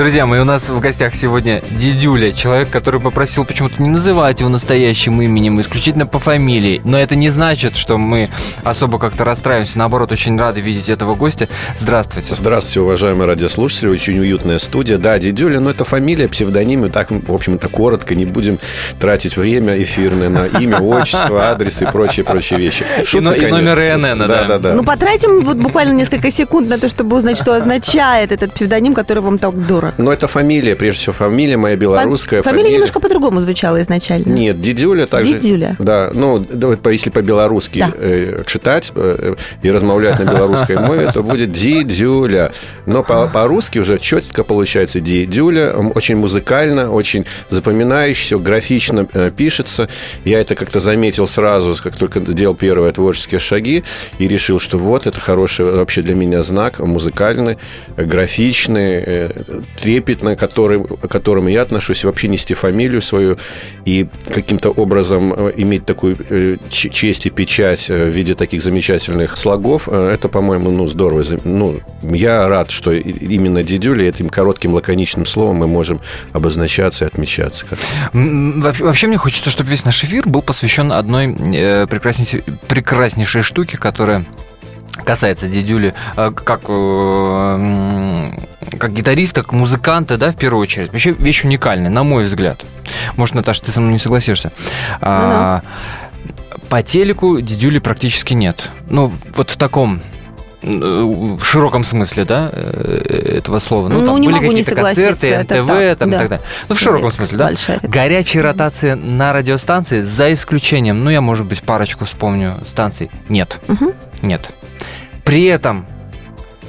Друзья мои, у нас в гостях сегодня Дидюля, человек, который попросил почему-то не называть его настоящим именем, исключительно по фамилии. Но это не значит, что мы особо как-то расстраиваемся. Наоборот, очень рады видеть этого гостя. Здравствуйте. Здравствуйте, уважаемые радиослушатели. Очень уютная студия. Да, Дидюля, но это фамилия, псевдоним. И так, в общем-то, коротко. Не будем тратить время эфирное на имя, отчество, адрес и прочие-прочие вещи. Шутка, и, и номер ИНН, да. Да, да, да. Ну, потратим вот буквально несколько секунд на то, чтобы узнать, что означает этот псевдоним, который вам так дорог. Но это фамилия, прежде всего, фамилия моя белорусская. Фамилия, фамилия. немножко по-другому звучала изначально. Нет, Дидюля также. Дидюля. Да, ну, если по-белорусски да. э, читать э, и размовлять на белорусской мове, то будет Дидюля. Но по-русски уже четко получается Дидюля. Очень музыкально, очень запоминающийся, графично э, пишется. Я это как-то заметил сразу, как только делал первые творческие шаги, и решил, что вот, это хороший вообще для меня знак, музыкальный, графичный, трепетно, который, к которому я отношусь, вообще нести фамилию свою и каким-то образом э, иметь такую э, честь и печать э, в виде таких замечательных слогов, это, по-моему, ну, здорово. Ну, я рад, что именно дедюли этим коротким лаконичным словом мы можем обозначаться и отмечаться. Вообще мне хочется, чтобы весь наш эфир был посвящен одной прекраснейшей, прекраснейшей штуке, которая касается дедюли как как гитариста, как музыканта, да, в первую очередь. Вообще вещь уникальная, на мой взгляд. Может, Наташа, ты со мной не согласишься. А, по телеку дедюли практически нет. Ну, вот в таком в широком смысле, да, э, этого слова. Ну, там ну, были какие-то концерты, НТВ, так, там, да. и так далее. Ну, в широком смысле, да. Большая. Горячие ротации на радиостанции, за исключением, ну, я, может быть, парочку вспомню станций, нет. Угу. Нет. При этом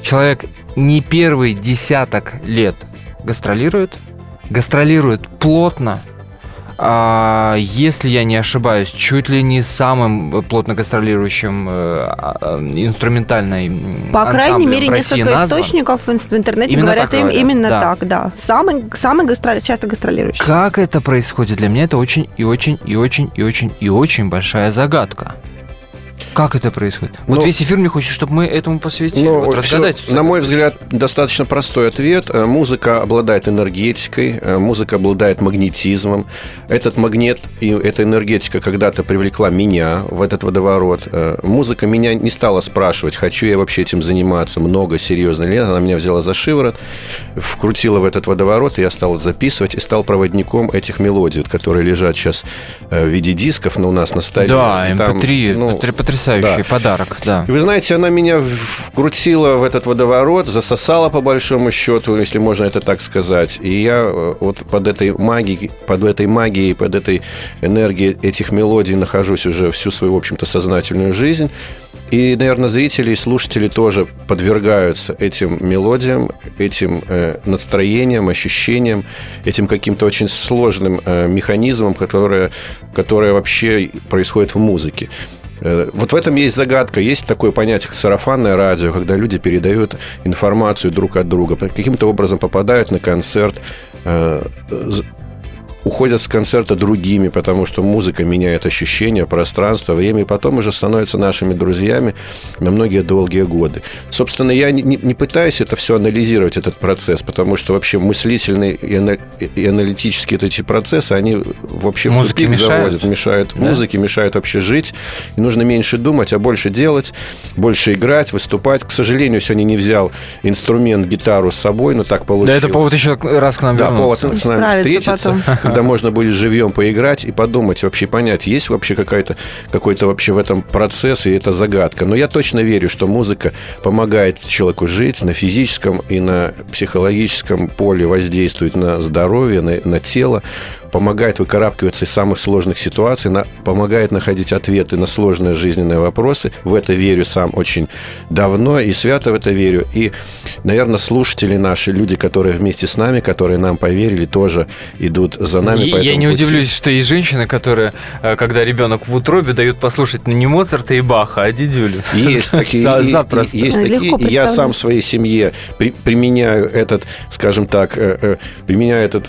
человек не первый десяток лет гастролирует, гастролирует плотно, а, если я не ошибаюсь, чуть ли не самым плотно гастролирующим э, а, инструментальной По крайней мере, несколько назван. источников в интернете именно говорят им именно да. так, да. Самый, самый гастроли, часто гастролирующий. Как это происходит? Для меня это очень и очень и очень и очень и очень большая загадка. Как это происходит? Ну, вот весь эфир мне хочет, чтобы мы этому посвятили. Ну, вот разгадать. Все, на мой взгляд, достаточно простой ответ. Э, музыка обладает энергетикой, э, музыка обладает магнетизмом. Этот магнит и эта энергетика когда-то привлекла меня в этот водоворот. Э, музыка меня не стала спрашивать, хочу я вообще этим заниматься много, серьезно нет. Она меня взяла за шиворот, вкрутила в этот водоворот, и я стал записывать и стал проводником этих мелодий, которые лежат сейчас в виде дисков на у нас на столе. Да, MP3, ну, MP3 потрясающий да. подарок, да. Вы знаете, она меня вкрутила в этот водоворот, засосала по большому счету, если можно это так сказать. И я э, вот под этой магией, под этой магией, под этой энергией этих мелодий нахожусь уже всю свою, в общем-то, сознательную жизнь. И, наверное, зрители и слушатели тоже подвергаются этим мелодиям, этим э, настроениям, ощущениям, этим каким-то очень сложным э, механизмам, которые, которые вообще происходят в музыке. Э, вот в этом есть загадка. Есть такое понятие, как сарафанное радио, когда люди передают информацию друг от друга, каким-то образом попадают на концерт, э, уходят с концерта другими, потому что музыка меняет ощущения, пространство, время, и потом уже становятся нашими друзьями на многие долгие годы. Собственно, я не, не пытаюсь это все анализировать, этот процесс, потому что вообще мыслительные и аналитические эти процессы, они вообще в тупик мешают? заводят, мешают да? музыке, мешают вообще жить. И нужно меньше думать, а больше делать, больше играть, выступать. К сожалению, сегодня не взял инструмент, гитару с собой, но так получилось. Да, это повод еще раз к нам да, вернуться. Да, повод к нам встретиться. Потом когда можно будет живьем поиграть и подумать, вообще понять, есть вообще какая-то, какой-то вообще в этом процесс, и это загадка. Но я точно верю, что музыка помогает человеку жить на физическом и на психологическом поле, воздействует на здоровье, на, на тело помогает выкарабкиваться из самых сложных ситуаций, на, помогает находить ответы на сложные жизненные вопросы. В это верю сам очень давно и свято в это верю. И, наверное, слушатели наши, люди, которые вместе с нами, которые нам поверили, тоже идут за нами. И, я не пути. удивлюсь, что есть женщины, которые, э, когда ребенок в утробе, дают послушать не Моцарта и Баха, а Дидюлю. Есть такие. Запросто. Есть такие. Я сам в своей семье применяю этот, скажем так, э, э, применяю этот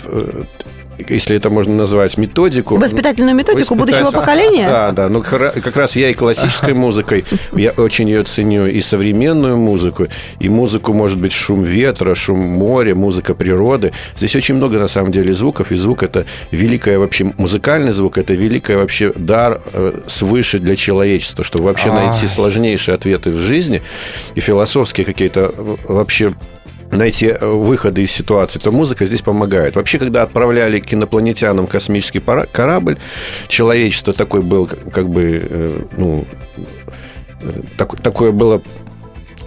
если это можно назвать, методику. Воспитательную методику будущего поколения? Да, да. Ну, как раз я и классической музыкой, я очень ее ценю, и современную музыку, и музыку, может быть, шум ветра, шум моря, музыка природы. Здесь очень много, на самом деле, звуков, и звук – это великое вообще, музыкальный звук – это великое вообще дар э, свыше для человечества, чтобы вообще найти сложнейшие ответы в жизни и философские какие-то э, вообще найти э, выходы из ситуации, то музыка здесь помогает. Вообще, когда отправляли к инопланетянам космический корабль, человечество такой был, как бы, э, ну, э, так, такое было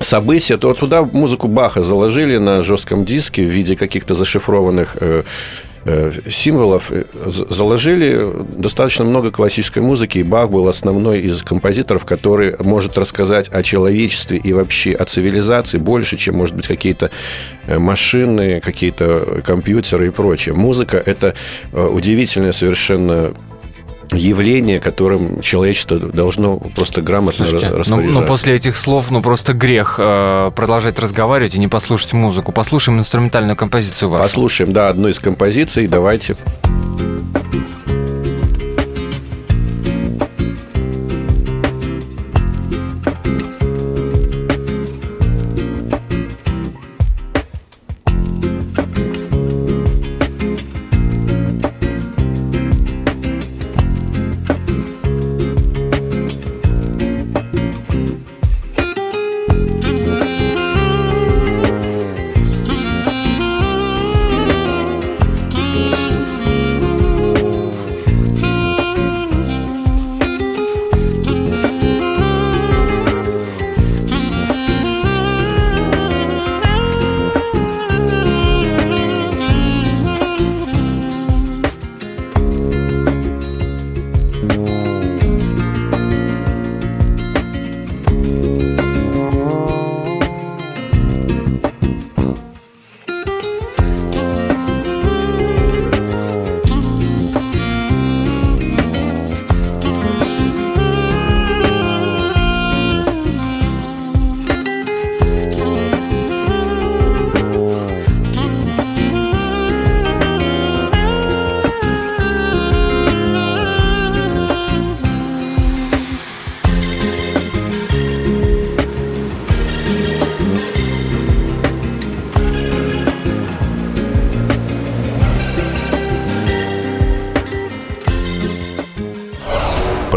событие, то туда музыку Баха заложили на жестком диске в виде каких-то зашифрованных символов э, заложили достаточно много классической музыки, и Бах был основной из композиторов, который может рассказать о человечестве и вообще о цивилизации больше, чем, может быть, какие-то э, машины, какие-то компьютеры и прочее. Музыка – это удивительная совершенно явление, которым человечество должно просто грамотно Слушайте, распоряжаться. Ну, ну, после этих слов, ну, просто грех э, продолжать разговаривать и не послушать музыку. Послушаем инструментальную композицию вашу. Послушаем, да, одну из композиций. Давайте.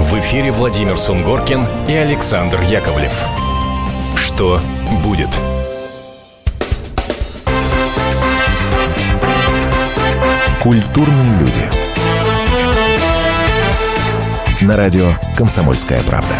В эфире Владимир Сунгоркин и Александр Яковлев. Что будет? Культурные люди. На радио «Комсомольская правда».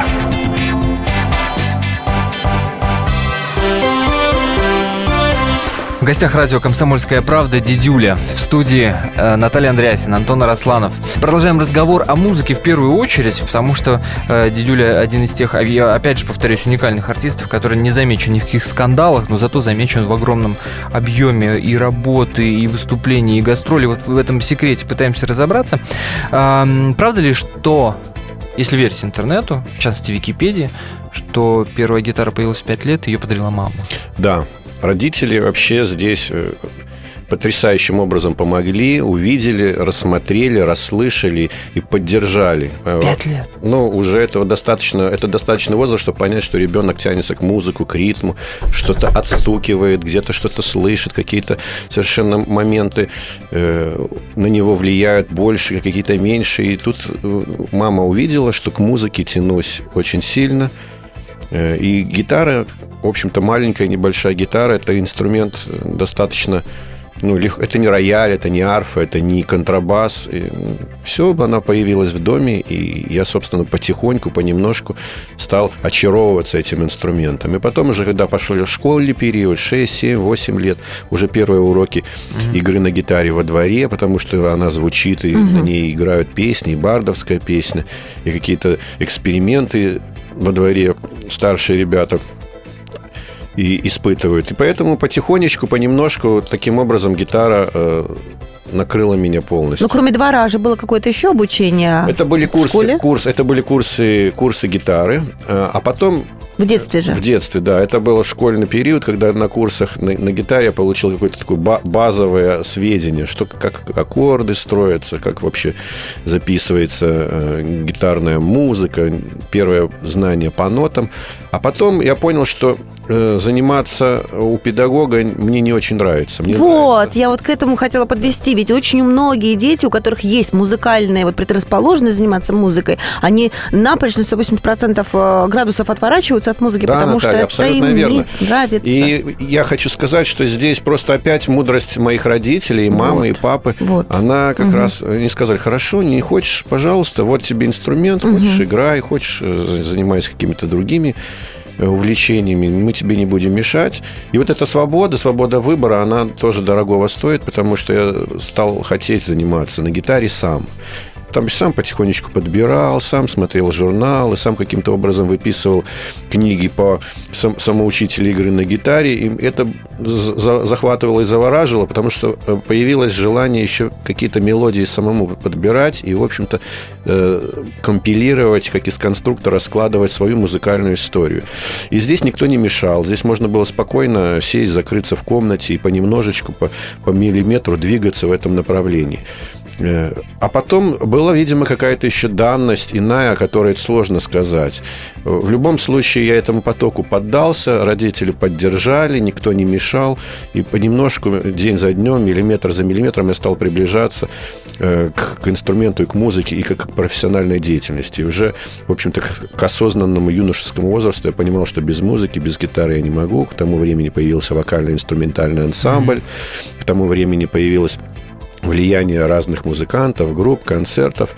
Гостях радио «Комсомольская правда» Дидюля. В студии э, Наталья Андреасин, Антон Арасланов. Продолжаем разговор о музыке в первую очередь, потому что э, Дидюля один из тех, я опять же повторюсь, уникальных артистов, который не замечен ни в каких скандалах, но зато замечен в огромном объеме и работы, и выступлений, и гастролей. Вот в этом секрете пытаемся разобраться. Правда ли, что, если верить интернету, в частности Википедии, что первая гитара появилась в 5 лет, ее подарила мама? Да, Родители вообще здесь э, потрясающим образом помогли, увидели, рассмотрели, расслышали и поддержали. Э, Пять лет. Ну, уже этого достаточно, это достаточно возраст, чтобы понять, что ребенок тянется к музыку, к ритму, что-то отстукивает, где-то что-то слышит, какие-то совершенно моменты э, на него влияют больше, какие-то меньше. И тут э, мама увидела, что к музыке тянусь очень сильно. И гитара в общем-то, маленькая небольшая гитара – это инструмент достаточно ну, это не рояль, это не арфа, это не контрабас. И все, она появилась в доме, и я, собственно, потихоньку, понемножку стал очаровываться этим инструментом. И потом уже, когда пошел в школьный период, 6, 7, 8 лет, уже первые уроки mm-hmm. игры на гитаре во дворе, потому что она звучит, и mm-hmm. на ней играют песни, и бардовская песня, и какие-то эксперименты во дворе старшие ребята – и испытывают. И поэтому потихонечку, понемножку, таким образом гитара э, накрыла меня полностью. Ну, кроме двора же было какое-то еще обучение. Это были курсы, курс, это были курсы, курсы гитары, э, а потом в детстве же? В детстве, да. Это был школьный период, когда на курсах на, на гитаре я получил какое-то такое базовое сведение, что как аккорды строятся, как вообще записывается э, гитарная музыка, первое знание по нотам. А потом я понял, что заниматься у педагога мне не очень нравится. Мне вот, нравится. я вот к этому хотела подвести. Ведь очень многие дети, у которых есть музыкальная вот предрасположенность заниматься музыкой, они напрочь на 180% э, градусов отворачиваются от музыки, да, потому Наталья, что это им верно. не нравится. И я хочу сказать, что здесь просто опять мудрость моих родителей, мамы, вот. и папы, вот. она как угу. раз, они сказали, хорошо, не хочешь, пожалуйста, вот тебе инструмент, угу. хочешь играй, хочешь э, занимайся какими-то другими увлечениями, мы тебе не будем мешать. И вот эта свобода, свобода выбора, она тоже дорогого стоит, потому что я стал хотеть заниматься на гитаре сам там сам потихонечку подбирал, сам смотрел журналы, сам каким-то образом выписывал книги по сам, самоучителю игры на гитаре. И это за, захватывало и завораживало, потому что э, появилось желание еще какие-то мелодии самому подбирать и, в общем-то, э, компилировать, как из конструктора, складывать свою музыкальную историю. И здесь никто не мешал. Здесь можно было спокойно сесть, закрыться в комнате и понемножечку, по, по миллиметру двигаться в этом направлении. Э, а потом была, видимо, какая-то еще данность иная, о которой сложно сказать. В любом случае я этому потоку поддался, родители поддержали, никто не мешал. И понемножку, день за днем, миллиметр за миллиметром я стал приближаться э, к, инструменту и к музыке, и к, к профессиональной деятельности. И уже, в общем-то, к осознанному юношескому возрасту я понимал, что без музыки, без гитары я не могу. К тому времени появился вокально-инструментальный ансамбль. К тому времени появилась влияние разных музыкантов, групп, концертов.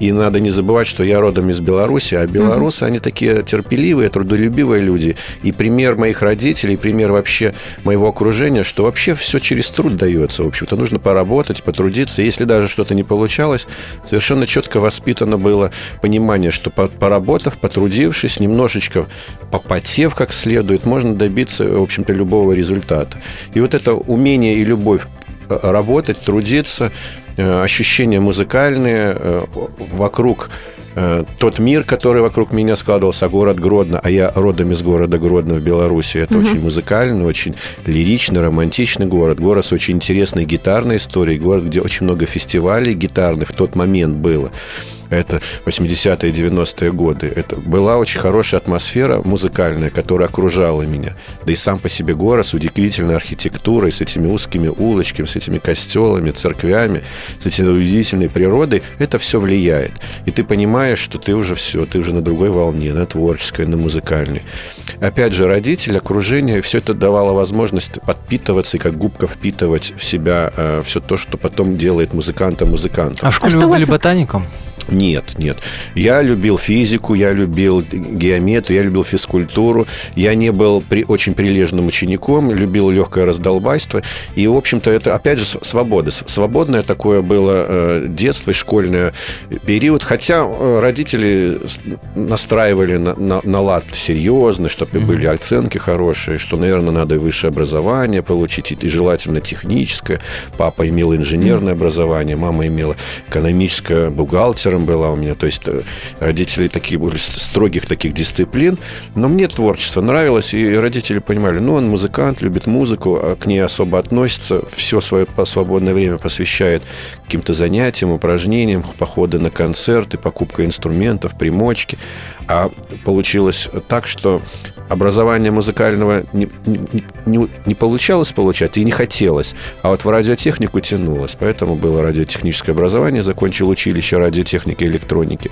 И надо не забывать, что я родом из Беларуси, а белорусы, mm-hmm. они такие терпеливые, трудолюбивые люди. И пример моих родителей, пример вообще моего окружения, что вообще все через труд дается. В общем-то, нужно поработать, потрудиться. Если даже что-то не получалось, совершенно четко воспитано было понимание, что поработав, потрудившись, немножечко попотев как следует, можно добиться, в общем-то, любого результата. И вот это умение и любовь работать, трудиться, э, ощущения музыкальные э, вокруг э, тот мир, который вокруг меня складывался, город Гродно, а я родом из города Гродно в Беларуси. Это угу. очень музыкальный, очень лиричный, романтичный город. Город с очень интересной гитарной историей. Город, где очень много фестивалей гитарных в тот момент было это 80-е, 90-е годы. Это была очень хорошая атмосфера музыкальная, которая окружала меня. Да и сам по себе город с удивительной архитектурой, с этими узкими улочками, с этими костелами, церквями, с этой удивительной природой, это все влияет. И ты понимаешь, что ты уже все, ты уже на другой волне, на творческой, на музыкальной. Опять же, родители, окружение, все это давало возможность подпитываться и как губка впитывать в себя э, все то, что потом делает музыканта музыкантом. А в школе а вы были вас... ботаником? Нет, нет. Я любил физику, я любил геометрию, я любил физкультуру. Я не был при, очень прилежным учеником, любил легкое раздолбайство. И, в общем-то, это, опять же, свобода. Свободное такое было э, детство и школьный период. Хотя э, родители настраивали на, на, на лад серьезно, чтобы mm-hmm. были оценки хорошие, что, наверное, надо высшее образование получить, и желательно техническое. Папа имел инженерное mm-hmm. образование, мама имела экономическое, бухгалтер профессором была у меня. То есть э, родители такие были строгих таких дисциплин. Но мне творчество нравилось, и родители понимали, ну, он музыкант, любит музыку, а к ней особо относится, все свое свободное время посвящает каким-то занятиям, упражнениям, походы на концерты, покупка инструментов, примочки. А получилось так, что образование музыкального не, не, не, получалось получать и не хотелось, а вот в радиотехнику тянулось. Поэтому было радиотехническое образование, закончил училище радиотехники техники, электроники.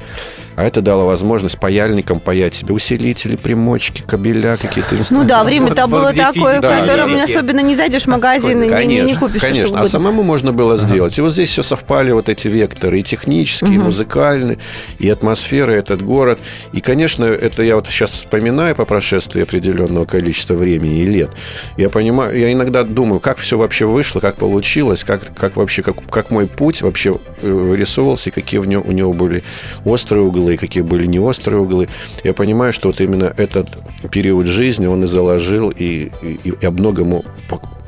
А это дало возможность паяльникам паять себе усилители, примочки, кабеля, какие-то инструменты. Ну да, время-то вот, было такое, да, которым да, особенно не зайдешь в магазин конечно, и не, не купишь. Конечно, а самому можно было ага. сделать. И вот здесь все совпали, вот эти векторы, и технические, угу. и музыкальные, и атмосфера, этот город. И, конечно, это я вот сейчас вспоминаю по прошествии определенного количества времени и лет. Я понимаю, я иногда думаю, как все вообще вышло, как получилось, как, как вообще, как, как мой путь вообще э, вырисовывался, и какие в нем, у него были острые углы, и какие были не острые углы. Я понимаю, что вот именно этот период жизни он и заложил, и, и, и многому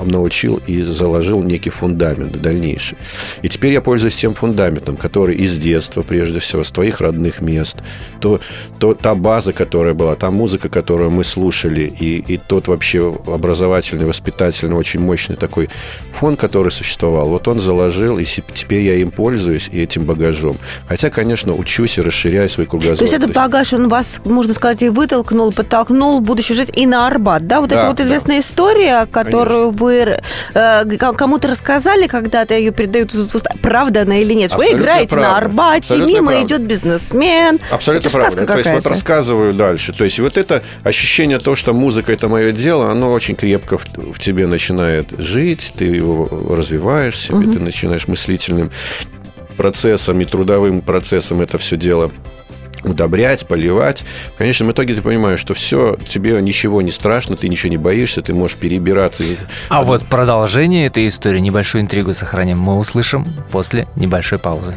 научил и заложил некий фундамент дальнейший. И теперь я пользуюсь тем фундаментом, который из детства, прежде всего, с твоих родных мест, то, то та база, которая была, та музыка, которую мы слушали, и, и тот вообще образовательный, воспитательный, очень мощный такой фон, который существовал, вот он заложил, и теперь я им пользуюсь, и этим багажом. Хотя, конечно, учусь и расширяю свой кругозор. То есть этот багаж, он вас, можно сказать, и вытолкнул, подтолкнул в будущую жизнь и на Арбат, да? Вот да, это вот известная да. история, которую конечно. вы э, кому-то рассказали, когда-то ее передают из уст, правда она или нет? Абсолютно вы играете правда. на Арбате, Абсолютно мимо правда. идет бизнесмен. Абсолютно это правда. То есть вот рассказываю дальше. То есть вот это ощущение того, что музыка это мое дело, оно очень крепко в, в тебе начинает жить, ты его развиваешь себе, угу. ты начинаешь мыслительным процессом и трудовым процессом это все дело удобрять, поливать. В конечном итоге ты понимаешь, что все, тебе ничего не страшно, ты ничего не боишься, ты можешь перебираться. А вот продолжение этой истории, небольшую интригу сохраним, мы услышим после небольшой паузы.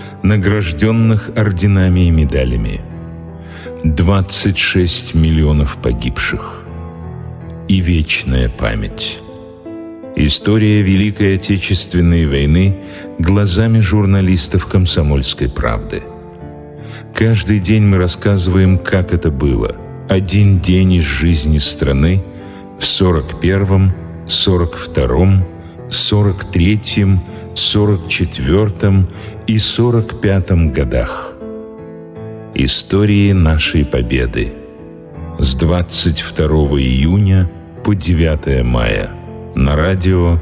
награжденных орденами и медалями. 26 миллионов погибших и вечная память. История Великой Отечественной войны глазами журналистов «Комсомольской правды». Каждый день мы рассказываем, как это было. Один день из жизни страны в 41-м, 42-м, 43-м, 44-м и 45-м годах. Истории нашей победы с 22 июня по 9 мая на радио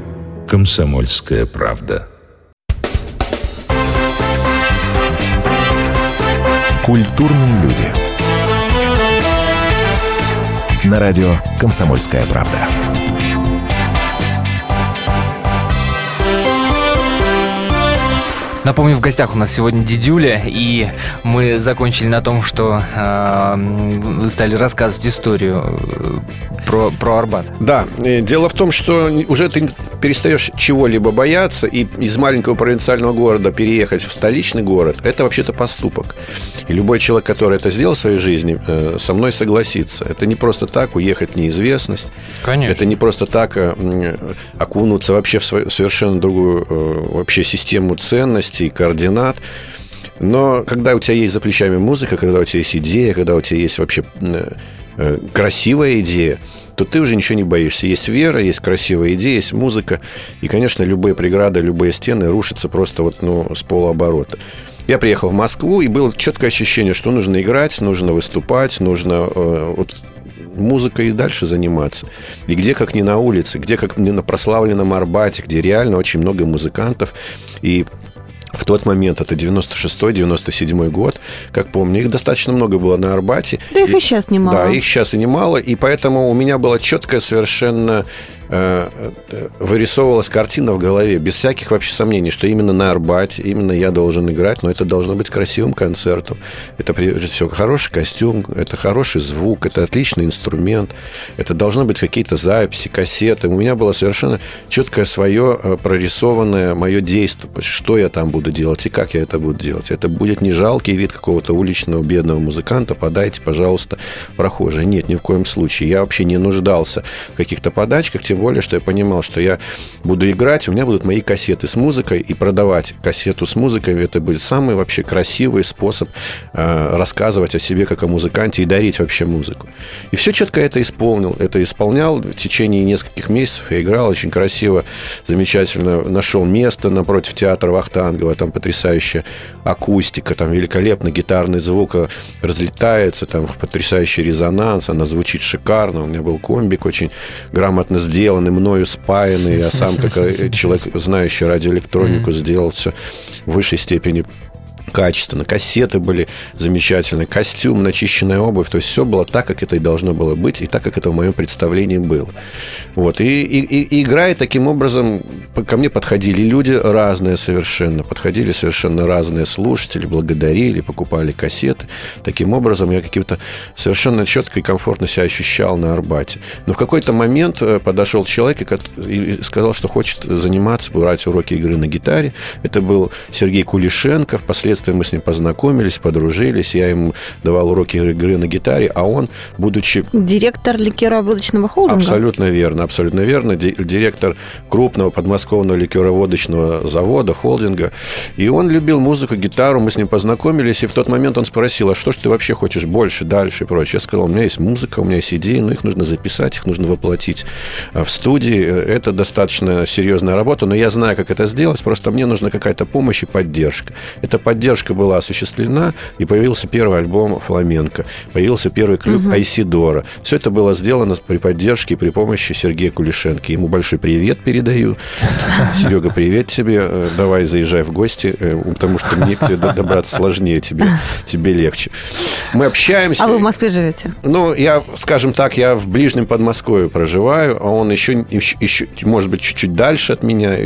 «Комсомольская правда». Культурные люди. На радио «Комсомольская правда». Напомню, в гостях у нас сегодня Дидюля, и мы закончили на том, что э, стали рассказывать историю э, про, про Арбат. Да, дело в том, что уже ты перестаешь чего-либо бояться, и из маленького провинциального города переехать в столичный город, это вообще-то поступок. И любой человек, который это сделал в своей жизни, э, со мной согласится. Это не просто так уехать в неизвестность. Конечно. Это не просто так э, окунуться вообще в свою, совершенно другую э, вообще систему ценностей, координат. Но когда у тебя есть за плечами музыка, когда у тебя есть идея, когда у тебя есть вообще красивая идея, то ты уже ничего не боишься. Есть вера, есть красивая идея, есть музыка. И, конечно, любые преграды, любые стены рушатся просто вот, ну, с полуоборота. Я приехал в Москву, и было четкое ощущение, что нужно играть, нужно выступать, нужно э, вот, музыкой и дальше заниматься. И где, как не на улице, где, как не на прославленном Арбате, где реально очень много музыкантов. И в тот момент, это 96-97 год, как помню, их достаточно много было на Арбате. Да их и сейчас немало. Да, их сейчас и немало, и поэтому у меня была четкая совершенно вырисовывалась картина в голове, без всяких вообще сомнений, что именно на Арбате, именно я должен играть, но это должно быть красивым концертом. Это, прежде всего, хороший костюм, это хороший звук, это отличный инструмент, это должны быть какие-то записи, кассеты. У меня было совершенно четкое свое э, прорисованное мое действие, что я там буду делать и как я это буду делать. Это будет не жалкий вид какого-то уличного бедного музыканта, подайте, пожалуйста, прохожие. Нет, ни в коем случае. Я вообще не нуждался в каких-то подачках, тем более, что я понимал, что я буду играть, у меня будут мои кассеты с музыкой, и продавать кассету с музыкой, это будет самый вообще красивый способ э, рассказывать о себе как о музыканте и дарить вообще музыку. И все четко это исполнил. Это исполнял в течение нескольких месяцев. Я играл очень красиво, замечательно. Нашел место напротив театра Вахтангова. Там потрясающая акустика, там великолепный гитарный звук разлетается, там потрясающий резонанс, она звучит шикарно. У меня был комбик очень грамотно сделан сделаны мною спаянный, я сам, как человек, знающий радиоэлектронику, сделал все в высшей степени качественно. Кассеты были замечательные, костюм, начищенная обувь. То есть все было так, как это и должно было быть, и так, как это в моем представлении было. Вот. И, и, и играя таким образом, ко мне подходили люди разные совершенно. Подходили совершенно разные слушатели, благодарили, покупали кассеты. Таким образом я каким-то совершенно четко и комфортно себя ощущал на Арбате. Но в какой-то момент э, подошел человек и сказал, что хочет заниматься, брать уроки игры на гитаре. Это был Сергей Кулишенко. Впоследствии детстве мы с ним познакомились, подружились. Я ему давал уроки игры на гитаре, а он, будучи... Директор ликероводочного холдинга? Абсолютно верно, абсолютно верно. Директор крупного подмосковного ликероводочного завода, холдинга. И он любил музыку, гитару. Мы с ним познакомились. И в тот момент он спросил, а что ж ты вообще хочешь больше, дальше и прочее? Я сказал, у меня есть музыка, у меня есть идеи, но их нужно записать, их нужно воплотить а, в студии. Это достаточно серьезная работа, но я знаю, как это сделать. Просто мне нужна какая-то помощь и поддержка. Это поддержка поддержка была осуществлена, и появился первый альбом «Фламенко», появился первый клуб угу. «Айсидора». Все это было сделано при поддержке и при помощи Сергея Кулишенко. Ему большой привет передаю. Серега, привет тебе. Э, давай заезжай в гости, э, потому что мне к тебе добраться сложнее, тебе, тебе легче. Мы общаемся. А вы в Москве живете? Ну, я, скажем так, я в ближнем Подмосковье проживаю, а он еще, еще, еще может быть, чуть-чуть дальше от меня.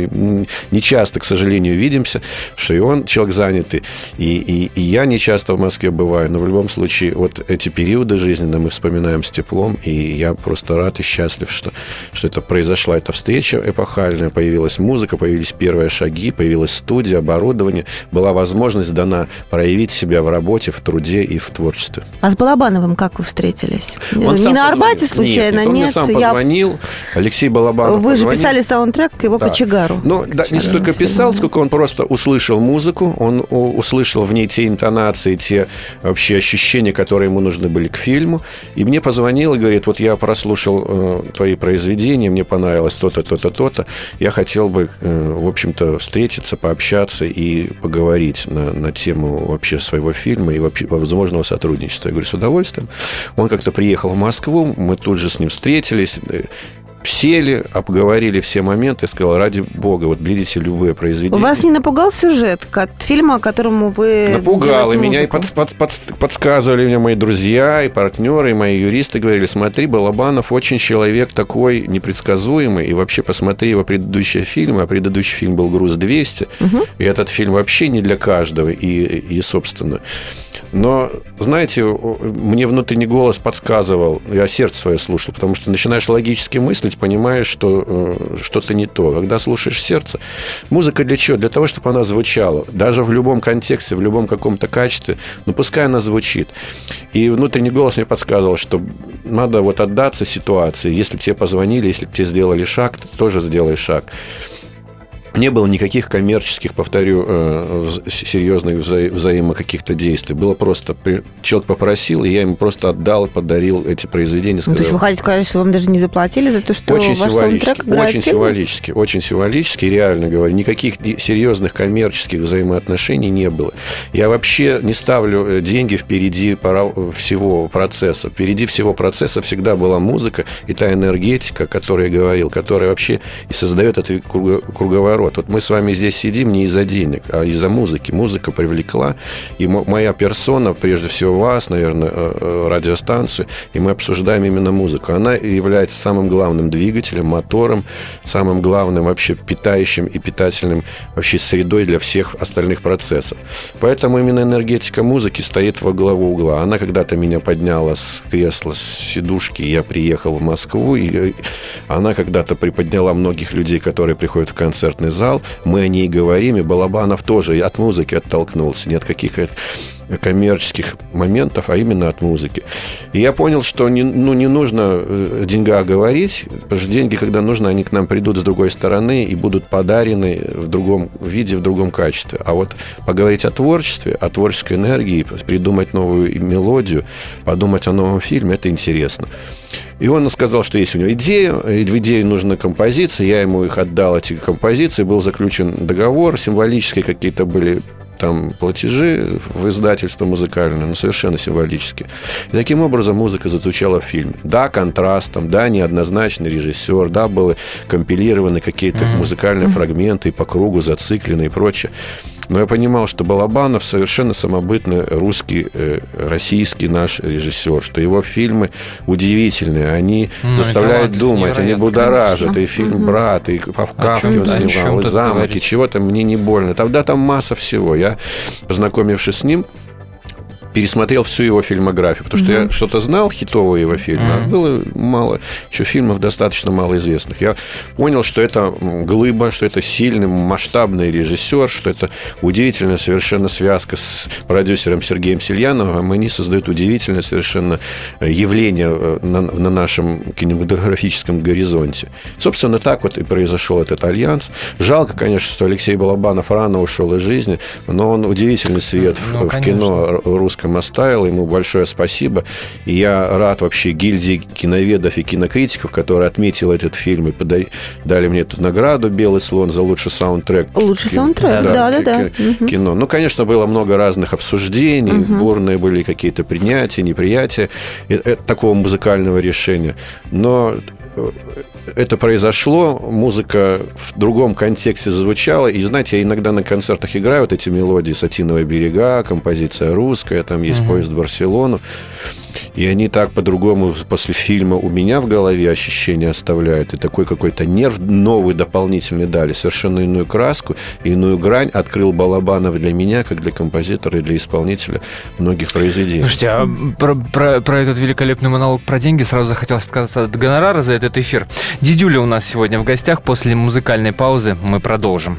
Не часто, к сожалению, видимся, что и он человек занятый. И, и, и я не часто в Москве бываю, но в любом случае вот эти периоды жизненные мы вспоминаем с теплом, и я просто рад и счастлив, что, что это произошла эта встреча эпохальная, появилась музыка, появились первые шаги, появилась студия, оборудование, была возможность дана проявить себя в работе, в труде и в творчестве. А с Балабановым как вы встретились? Он не на Арбате случайно, нет? нет он мне сам я... позвонил, Алексей Балабанов Вы позвонил. же писали саундтрек к его да. кочегару. Ну, да, не столько писал, сколько он просто услышал музыку, он услышал в ней те интонации, те вообще ощущения, которые ему нужны были к фильму, и мне позвонил и говорит, вот я прослушал э, твои произведения, мне понравилось то-то, то-то, то-то, я хотел бы, э, в общем-то, встретиться, пообщаться и поговорить на, на тему вообще своего фильма и вообще возможного сотрудничества. Я говорю, с удовольствием. Он как-то приехал в Москву, мы тут же с ним встретились, сели, обговорили все моменты, сказал, ради бога, вот берите любые произведения. Вас не напугал сюжет фильма, которому вы Напугал, и меня и под, под, под, подсказывали мне мои друзья, и партнеры, и мои юристы говорили, смотри, Балабанов очень человек такой непредсказуемый, и вообще посмотри его предыдущие фильмы, а предыдущий фильм был «Груз-200», угу. и этот фильм вообще не для каждого, и, и собственно... Но, знаете, мне внутренний голос подсказывал, я сердце свое слушал, потому что начинаешь логически мыслить, понимаешь, что э, что-то не то. Когда слушаешь сердце, музыка для чего? Для того, чтобы она звучала. Даже в любом контексте, в любом каком-то качестве, ну пускай она звучит. И внутренний голос мне подсказывал, что надо вот отдаться ситуации. Если тебе позвонили, если тебе сделали шаг, ты тоже сделай шаг не было никаких коммерческих, повторю, э, серьезных вза взаимо каких-то действий. Было просто... Человек попросил, и я ему просто отдал, подарил эти произведения. Сказал, ну, то есть вы хотите сказать, что вам даже не заплатили за то, что очень ваш символически, Очень символически, очень символически, реально говорю. Никаких серьезных коммерческих взаимоотношений не было. Я вообще не ставлю э, деньги впереди всего процесса. Впереди всего процесса всегда была музыка и та энергетика, о которой я говорил, которая вообще и создает этот круговорот наоборот. Вот мы с вами здесь сидим не из-за денег, а из-за музыки. Музыка привлекла. И моя персона, прежде всего вас, наверное, э, э, радиостанцию, и мы обсуждаем именно музыку. Она является самым главным двигателем, мотором, самым главным вообще питающим и питательным вообще средой для всех остальных процессов. Поэтому именно энергетика музыки стоит во главу угла. Она когда-то меня подняла с кресла, с сидушки, я приехал в Москву, и э, она когда-то приподняла многих людей, которые приходят в концертный зал, мы о ней говорим, и Балабанов тоже от музыки оттолкнулся, ни от каких коммерческих моментов, а именно от музыки. И я понял, что не, ну, не нужно о деньгах говорить, потому что деньги, когда нужно, они к нам придут с другой стороны и будут подарены в другом виде, в другом качестве. А вот поговорить о творчестве, о творческой энергии, придумать новую мелодию, подумать о новом фильме, это интересно. И он сказал, что есть у него идея, и в идее нужна композиция. Я ему их отдал, эти композиции. Был заключен договор, символические какие-то были там платежи в издательство музыкальное, но совершенно символически. И таким образом музыка зазвучала в фильме. Да, контрастом, да, неоднозначный режиссер, да, были компилированы какие-то mm-hmm. музыкальные фрагменты и по кругу зациклены и прочее. Но я понимал, что Балабанов совершенно самобытный русский, э, российский наш режиссер, что его фильмы удивительные, они ну, заставляют думать, они будоражат. Конечно. И фильм угу. «Брат», и Кавки он снимал, и «Замок», и чего-то мне не больно. Тогда там масса всего. Я, познакомившись с ним, пересмотрел всю его фильмографию, потому что mm-hmm. я что-то знал, хитовые его фильмы, mm-hmm. а было мало, еще фильмов достаточно малоизвестных. Я понял, что это глыба, что это сильный, масштабный режиссер, что это удивительная совершенно связка с продюсером Сергеем Сильяновым. Они создают удивительное совершенно э, явление э, на, на нашем кинематографическом горизонте. Собственно, так вот и произошел этот альянс. Жалко, конечно, что Алексей Балабанов рано ушел из жизни, но он удивительный свет ну, в, в кино русском Ильском оставил. Ему большое спасибо. И я рад вообще гильдии киноведов и кинокритиков, которые отметили этот фильм и подали, дали мне эту награду «Белый слон» за лучший саундтрек. Лучший кино, саундтрек, да-да-да. Кино. Ну, конечно, было много разных обсуждений, угу. бурные были какие-то принятия, неприятия э, такого музыкального решения. Но э, это произошло, музыка в другом контексте звучала. И, знаете, я иногда на концертах играю вот эти мелодии «Сатиновые берега», композиция русская, там есть uh-huh. «Поезд в Барселону». И они так по-другому после фильма у меня в голове ощущение оставляют. И такой какой-то нерв новый дополнительный дали. Совершенно иную краску, иную грань открыл Балабанов для меня, как для композитора и для исполнителя многих произведений. Слушайте, а про, про, про этот великолепный монолог про деньги сразу захотелось отказаться от гонорара за этот эфир. Дидюля у нас сегодня в гостях. После музыкальной паузы мы продолжим.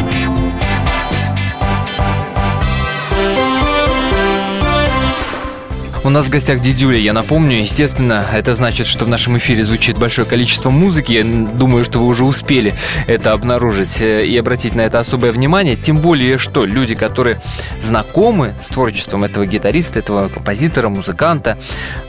У нас в гостях Дидюля, я напомню. Естественно, это значит, что в нашем эфире звучит большое количество музыки. Я думаю, что вы уже успели это обнаружить э, и обратить на это особое внимание. Тем более, что люди, которые знакомы с творчеством этого гитариста, этого композитора, музыканта,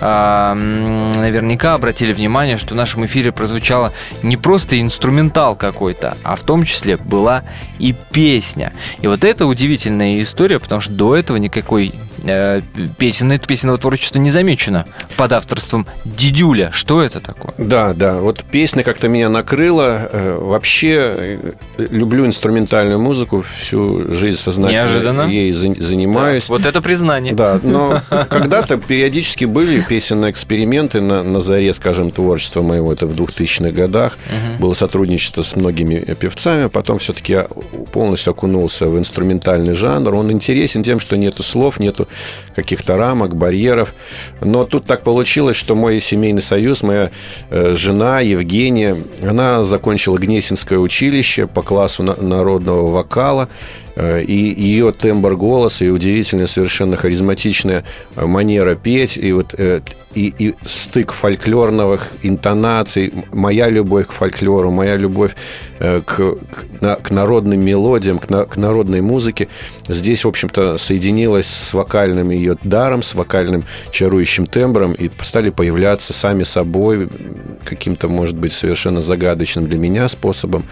наверняка обратили внимание, что в нашем эфире прозвучало не просто инструментал какой-то, а в том числе была и песня. И вот это удивительная история, потому что до этого никакой э, песенной, песенного творчества не замечено под авторством Дидюля. Что это такое? Да, да. Вот песня как-то меня накрыла. Э, вообще э, люблю инструментальную музыку. Всю жизнь сознательно Неожиданно. ей занимаюсь. Да, вот это признание. Да, но когда-то периодически были песенные эксперименты на, на заре, скажем, творчества моего. Это в 2000-х годах. Угу. Было сотрудничество с многими певцами. Потом все-таки я полностью окунулся в инструментальный жанр. Он интересен тем, что нету слов, нету каких-то рамок, барьеров. Но тут так получилось, что мой семейный союз, моя э, жена Евгения, она закончила Гнесинское училище по классу народного вокала. Э, и ее тембр голоса, и удивительная, совершенно харизматичная манера петь, и вот э, и, и стык фольклорных интонаций, моя любовь к фольклору, моя любовь к, к, к народным мелодиям, к, на, к народной музыке, здесь, в общем-то, соединилась с вокальным ее даром, с вокальным чарующим тембром, и стали появляться сами собой каким-то, может быть, совершенно загадочным для меня способом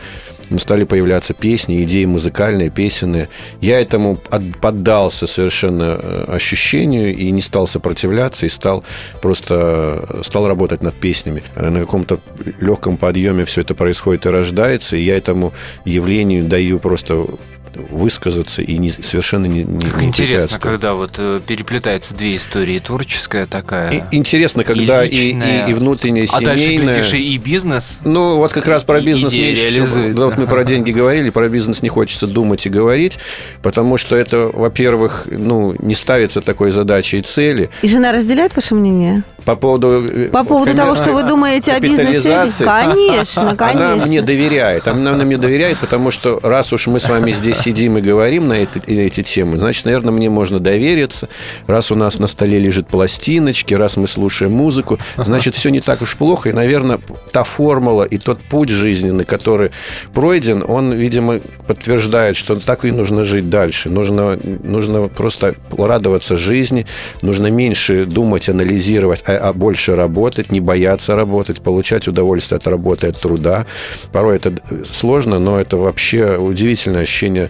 стали появляться песни, идеи музыкальные, песенные. Я этому поддался совершенно э, ощущению и не стал сопротивляться, и стал просто э, стал работать над песнями. Э, на каком-то легком подъеме все это происходит и рождается, и я этому явлению даю просто высказаться и не, совершенно не, не как Интересно, когда вот э, переплетаются две истории, творческая такая. И, интересно, когда и, и, и, и внутренняя, а семейная. А дальше, и бизнес. Ну, вот как раз про бизнес меньше всего. Да, вот мы про деньги говорили, про бизнес не хочется думать и говорить, потому что это, во-первых, ну, не ставится такой задачи и цели. И жена разделяет ваше мнение? По поводу... Э, По поводу того, что вы думаете о бизнесе? Конечно, конечно. Она мне доверяет. Она мне доверяет, потому что раз уж мы с вами здесь сидим и говорим на эти, эти темы, значит, наверное, мне можно довериться. Раз у нас на столе лежит пластиночки, раз мы слушаем музыку, значит, все не так уж плохо. И, наверное, та формула и тот путь жизненный, который пройден, он, видимо, подтверждает, что так и нужно жить дальше. Нужно, нужно просто радоваться жизни, нужно меньше думать, анализировать, а, а больше работать, не бояться работать, получать удовольствие от работы, от труда. Порой это сложно, но это вообще удивительное ощущение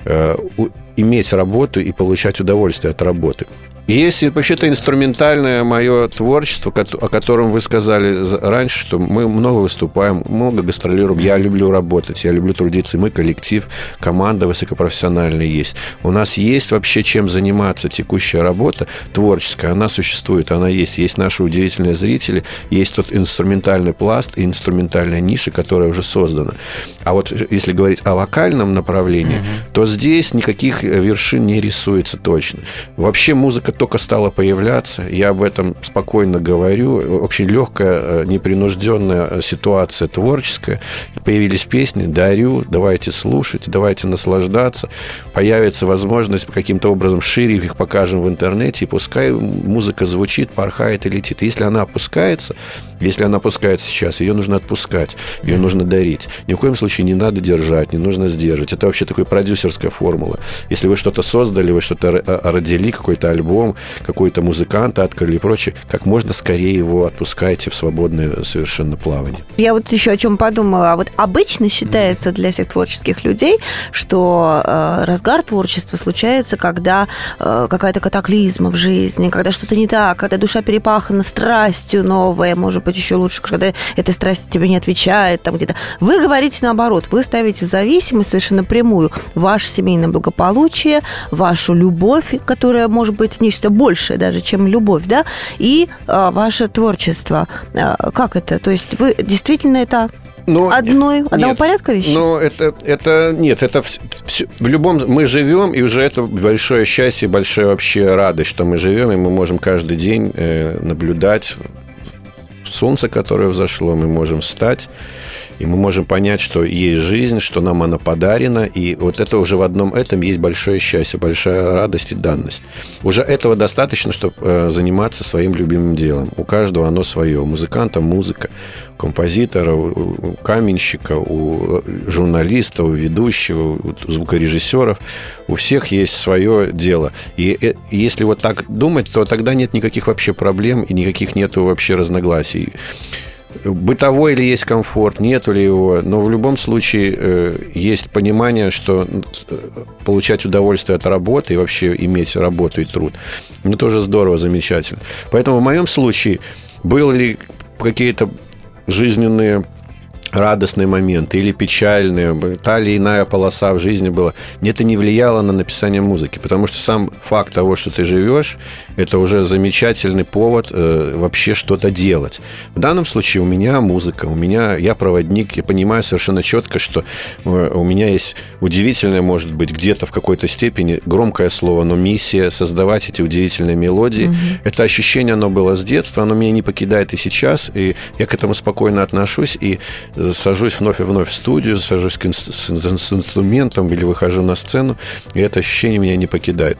э, иметь работу и получать удовольствие от работы. Есть вообще-то инструментальное мое творчество, о котором вы сказали раньше, что мы много выступаем, много гастролируем. Я люблю работать, я люблю трудиться. Мы коллектив, команда высокопрофессиональная есть. У нас есть вообще чем заниматься. Текущая работа творческая, она существует, она есть. Есть наши удивительные зрители, есть тот инструментальный пласт и инструментальная ниша, которая уже создана. А вот если говорить о вокальном направлении, mm-hmm. то здесь никаких вершин не рисуется точно. Вообще музыка только стала появляться, я об этом спокойно говорю, очень легкая, э, непринужденная ситуация творческая. Появились песни «Дарю», «Давайте слушать», «Давайте наслаждаться». Появится возможность каким-то образом шире их покажем в интернете, и пускай музыка звучит, порхает и летит. Если она опускается, если она опускается сейчас, ее нужно отпускать, ее нужно дарить. Ни в коем случае не надо держать, не нужно сдерживать. Это вообще такая продюсерская формула. Если вы что-то создали, вы что-то родили, какой-то альбом, какой-то музыканта открыли и прочее, как можно скорее его отпускайте в свободное совершенно плавание. Я вот еще о чем подумала. Вот обычно считается для всех творческих людей, что э, разгар творчества случается, когда э, какая-то катаклизма в жизни, когда что-то не так, когда душа перепахана страстью новая, может быть, еще лучше, когда эта страсть тебе не отвечает, там где-то. Вы говорите наоборот, вы ставите в зависимость совершенно прямую ваше семейное благополучие, вашу любовь, которая может быть нечто большее даже, чем любовь, да, и э, ваше творчество. Э, как это? То есть вы действительно это но, Одной, нет, одного порядка вещей? Ну, это, это нет, это все, все, в любом... Мы живем, и уже это большое счастье, большая вообще радость, что мы живем, и мы можем каждый день э, наблюдать солнце, которое взошло, мы можем встать, и мы можем понять, что есть жизнь, что нам она подарена, и вот это уже в одном этом есть большое счастье, большая радость и данность. Уже этого достаточно, чтобы э, заниматься своим любимым делом. У каждого оно свое. У музыканта музыка, у композитора, у каменщика, у журналиста, у ведущего, у звукорежиссеров. У всех есть свое дело. И э, если вот так думать, то тогда нет никаких вообще проблем и никаких нету вообще разногласий бытовой ли есть комфорт, нету ли его, но в любом случае э, есть понимание, что э, получать удовольствие от работы и вообще иметь работу и труд, мне тоже здорово, замечательно. Поэтому в моем случае были ли какие-то жизненные радостные моменты или печальные, та или иная полоса в жизни была, это не влияло на написание музыки, потому что сам факт того, что ты живешь, это уже замечательный повод э, вообще что-то делать. В данном случае у меня музыка, у меня я проводник, я понимаю совершенно четко, что э, у меня есть удивительная, может быть, где-то в какой-то степени громкое слово, но миссия создавать эти удивительные мелодии. Mm-hmm. Это ощущение, оно было с детства, оно меня не покидает и сейчас, и я к этому спокойно отношусь и сажусь вновь и вновь в студию, сажусь с инструментом или выхожу на сцену, и это ощущение меня не покидает.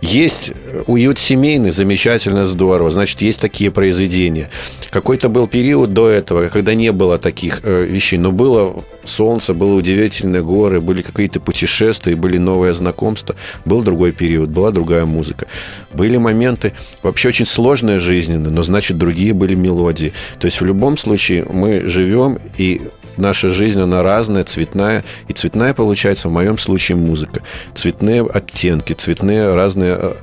Есть уют семейный, замечательно, здорово. Значит, есть такие произведения. Какой-то был период до этого, когда не было таких э, вещей, но было солнце, было удивительные горы, были какие-то путешествия, были новые знакомства. Был другой период, была другая музыка. Были моменты вообще очень сложные жизненные, но, значит, другие были мелодии. То есть в любом случае мы живем и наша жизнь, она разная, цветная. И цветная получается в моем случае музыка. Цветные оттенки, цветные разные э,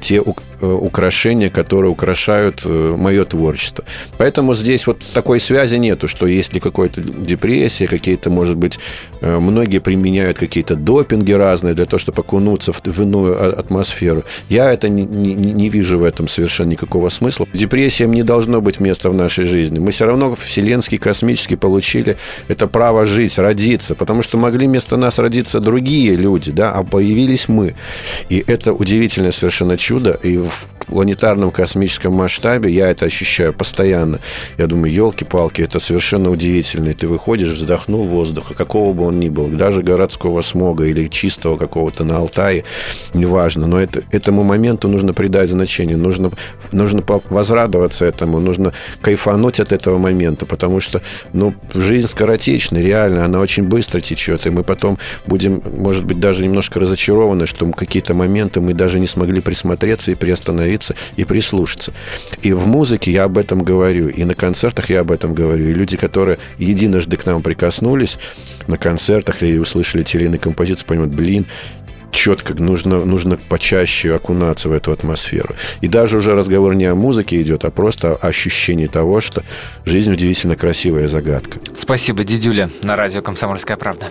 те украшения, которые украшают э, мое творчество. Поэтому здесь вот такой связи нету, что есть ли какая-то депрессия, какие-то, может быть, э, многие применяют какие-то допинги разные для того, чтобы окунуться в, в иную а, атмосферу. Я это не, не, не вижу в этом совершенно никакого смысла. Депрессиям не должно быть места в нашей жизни. Мы все равно вселенский, космический получили это право жить, родиться, потому что могли вместо нас родиться другие люди, да, а появились мы. И это удивительное совершенно чудо. И в планетарном космическом масштабе я это ощущаю постоянно. Я думаю, елки-палки, это совершенно удивительно. И ты выходишь, вздохнул воздуха, какого бы он ни был, даже городского смога или чистого какого-то на Алтае, неважно. Но это, этому моменту нужно придать значение, нужно, нужно возрадоваться этому, нужно кайфануть от этого момента, потому что, ну, жизнь скоротечна, реально, она очень быстро течет, и мы потом будем, может быть, даже немножко разочарованы, что какие-то моменты мы даже не смогли присмотреться и приостановиться и прислушаться. И в музыке я об этом говорю, и на концертах я об этом говорю. И люди, которые единожды к нам прикоснулись на концертах или услышали те или иные композиции, понимают, блин, четко нужно, нужно почаще окунаться в эту атмосферу. И даже уже разговор не о музыке идет, а просто о ощущении того, что жизнь удивительно красивая загадка. Спасибо, Дидюля, на радио «Комсомольская правда».